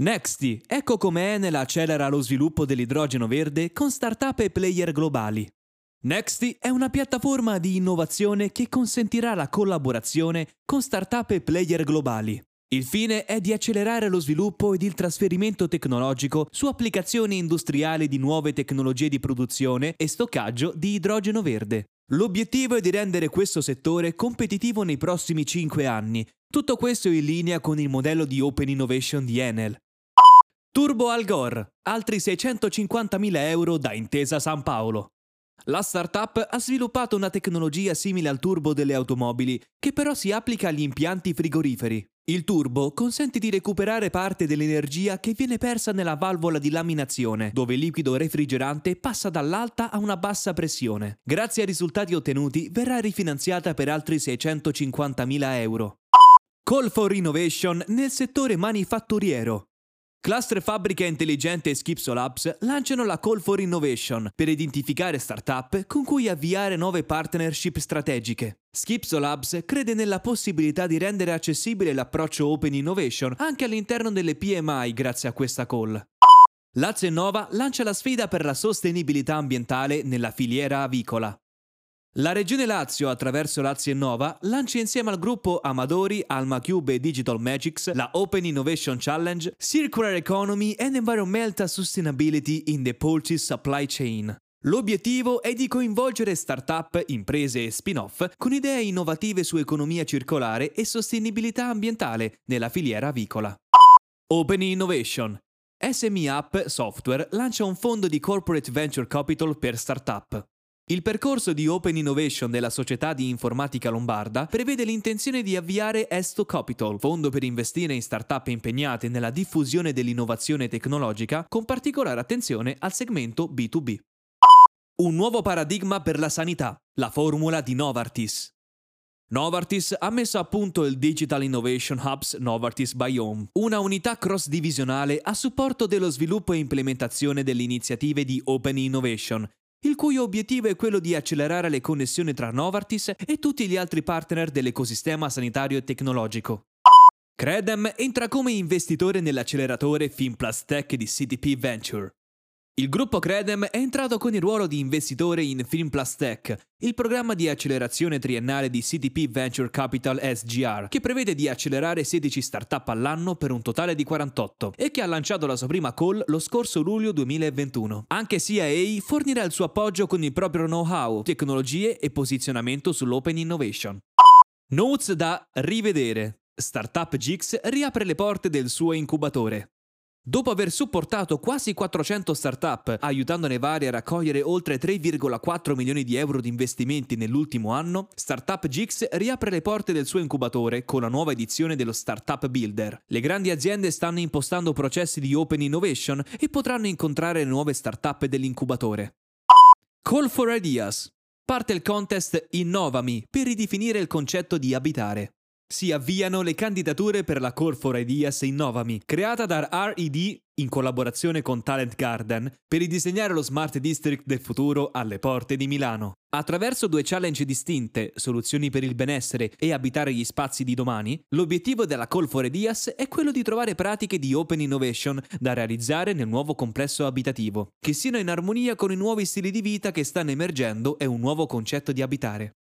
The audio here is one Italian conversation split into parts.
Nexty, ecco come Enel accelera lo sviluppo dell'idrogeno verde con startup e player globali. Nexty è una piattaforma di innovazione che consentirà la collaborazione con startup e player globali. Il fine è di accelerare lo sviluppo ed il trasferimento tecnologico su applicazioni industriali di nuove tecnologie di produzione e stoccaggio di idrogeno verde. L'obiettivo è di rendere questo settore competitivo nei prossimi 5 anni. Tutto questo in linea con il modello di Open Innovation di Enel. Turbo Al Gore, altri 650.000 euro da Intesa San Paolo. La startup ha sviluppato una tecnologia simile al turbo delle automobili, che però si applica agli impianti frigoriferi. Il turbo consente di recuperare parte dell'energia che viene persa nella valvola di laminazione, dove il liquido refrigerante passa dall'alta a una bassa pressione. Grazie ai risultati ottenuti verrà rifinanziata per altri 650.000 euro. Call for Innovation nel settore manifatturiero. Cluster Fabbrica Intelligente e Skipso Labs lanciano la Call for Innovation per identificare startup con cui avviare nuove partnership strategiche. Skipso Labs crede nella possibilità di rendere accessibile l'approccio Open Innovation anche all'interno delle PMI grazie a questa call. Lazio Nova lancia la sfida per la sostenibilità ambientale nella filiera avicola. La Regione Lazio, attraverso Lazio Innova, lancia insieme al gruppo Amadori, Alma Cube e Digital Magics la Open Innovation Challenge Circular Economy and Environmental Sustainability in the Poultry Supply Chain. L'obiettivo è di coinvolgere start-up, imprese e spin-off con idee innovative su economia circolare e sostenibilità ambientale nella filiera avicola. Open Innovation. SME App Software lancia un fondo di corporate venture capital per start-up. Il percorso di Open Innovation della società di informatica lombarda prevede l'intenzione di avviare Esto Capital, fondo per investire in start-up impegnate nella diffusione dell'innovazione tecnologica, con particolare attenzione al segmento B2B. Un nuovo paradigma per la sanità, la formula di Novartis. Novartis ha messo a punto il Digital Innovation Hubs Novartis Biome, una unità cross-divisionale a supporto dello sviluppo e implementazione delle iniziative di Open Innovation, il cui obiettivo è quello di accelerare le connessioni tra Novartis e tutti gli altri partner dell'ecosistema sanitario e tecnologico. Credem entra come investitore nell'acceleratore FinPlus Tech di CDP Venture. Il gruppo Credem è entrato con il ruolo di investitore in FilmPlus Tech, il programma di accelerazione triennale di CDP Venture Capital SGR, che prevede di accelerare 16 startup all'anno per un totale di 48 e che ha lanciato la sua prima call lo scorso luglio 2021. Anche CIA fornirà il suo appoggio con il proprio know-how, tecnologie e posizionamento sull'open innovation. Notes da rivedere. Startup Gix riapre le porte del suo incubatore. Dopo aver supportato quasi 400 start-up, aiutandone varie a raccogliere oltre 3,4 milioni di euro di investimenti nell'ultimo anno, Startup Gix riapre le porte del suo incubatore con la nuova edizione dello Startup Builder. Le grandi aziende stanno impostando processi di open innovation e potranno incontrare le nuove start-up dell'incubatore. Call for Ideas. Parte il contest Innovami per ridefinire il concetto di abitare si avviano le candidature per la Call for Ideas Innovami, creata da RED in collaborazione con Talent Garden per ridisegnare lo Smart District del futuro alle porte di Milano. Attraverso due challenge distinte, soluzioni per il benessere e abitare gli spazi di domani, l'obiettivo della Call for Ideas è quello di trovare pratiche di open innovation da realizzare nel nuovo complesso abitativo, che siano in armonia con i nuovi stili di vita che stanno emergendo e un nuovo concetto di abitare.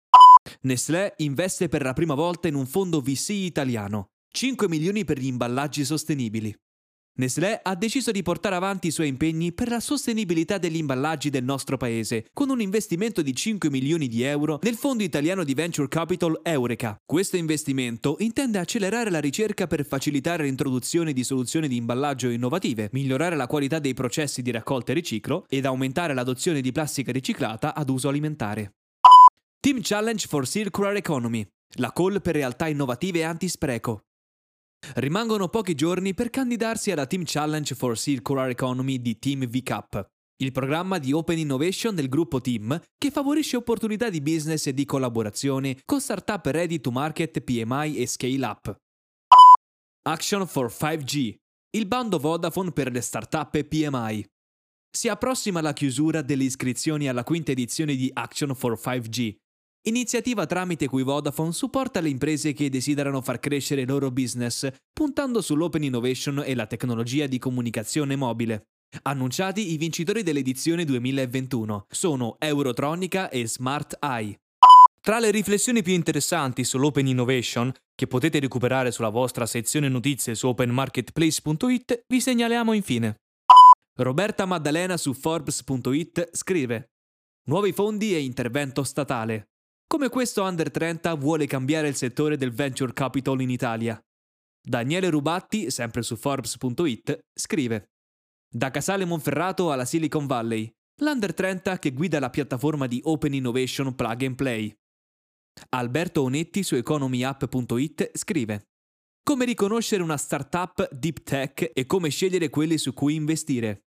Nestlé investe per la prima volta in un fondo VC italiano, 5 milioni per gli imballaggi sostenibili. Nestlé ha deciso di portare avanti i suoi impegni per la sostenibilità degli imballaggi del nostro paese, con un investimento di 5 milioni di euro nel fondo italiano di venture capital Eureka. Questo investimento intende accelerare la ricerca per facilitare l'introduzione di soluzioni di imballaggio innovative, migliorare la qualità dei processi di raccolta e riciclo ed aumentare l'adozione di plastica riciclata ad uso alimentare. Team Challenge for Circular Economy, la call per realtà innovative e antispreco. Rimangono pochi giorni per candidarsi alla Team Challenge for Circular Economy di Team VCAP, il programma di Open Innovation del gruppo Team che favorisce opportunità di business e di collaborazione con startup ready to market PMI e scale up. Action for 5G, il bando Vodafone per le startup e PMI. Si approssima la chiusura delle iscrizioni alla quinta edizione di Action for 5G, iniziativa tramite cui Vodafone supporta le imprese che desiderano far crescere il loro business, puntando sull'open innovation e la tecnologia di comunicazione mobile. Annunciati i vincitori dell'edizione 2021 sono Eurotronica e Smart Eye. Tra le riflessioni più interessanti sull'open innovation, che potete recuperare sulla vostra sezione notizie su openmarketplace.it, vi segnaliamo infine Roberta Maddalena su Forbes.it scrive Nuovi fondi e intervento statale. Come questo Under 30 vuole cambiare il settore del venture capital in Italia. Daniele Rubatti, sempre su Forbes.it, scrive Da Casale Monferrato alla Silicon Valley, l'Under 30 che guida la piattaforma di Open Innovation Plug and Play. Alberto Onetti su economyapp.it scrive Come riconoscere una startup deep tech e come scegliere quelli su cui investire.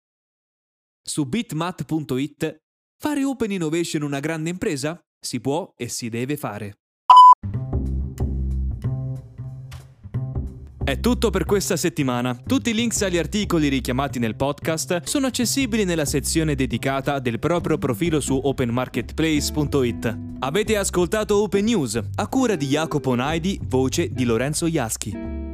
Su bitmat.it Fare Open Innovation una grande impresa? Si può e si deve fare. È tutto per questa settimana. Tutti i links agli articoli richiamati nel podcast sono accessibili nella sezione dedicata del proprio profilo su openmarketplace.it. Avete ascoltato Open News, a cura di Jacopo Naidi, voce di Lorenzo Iaschi.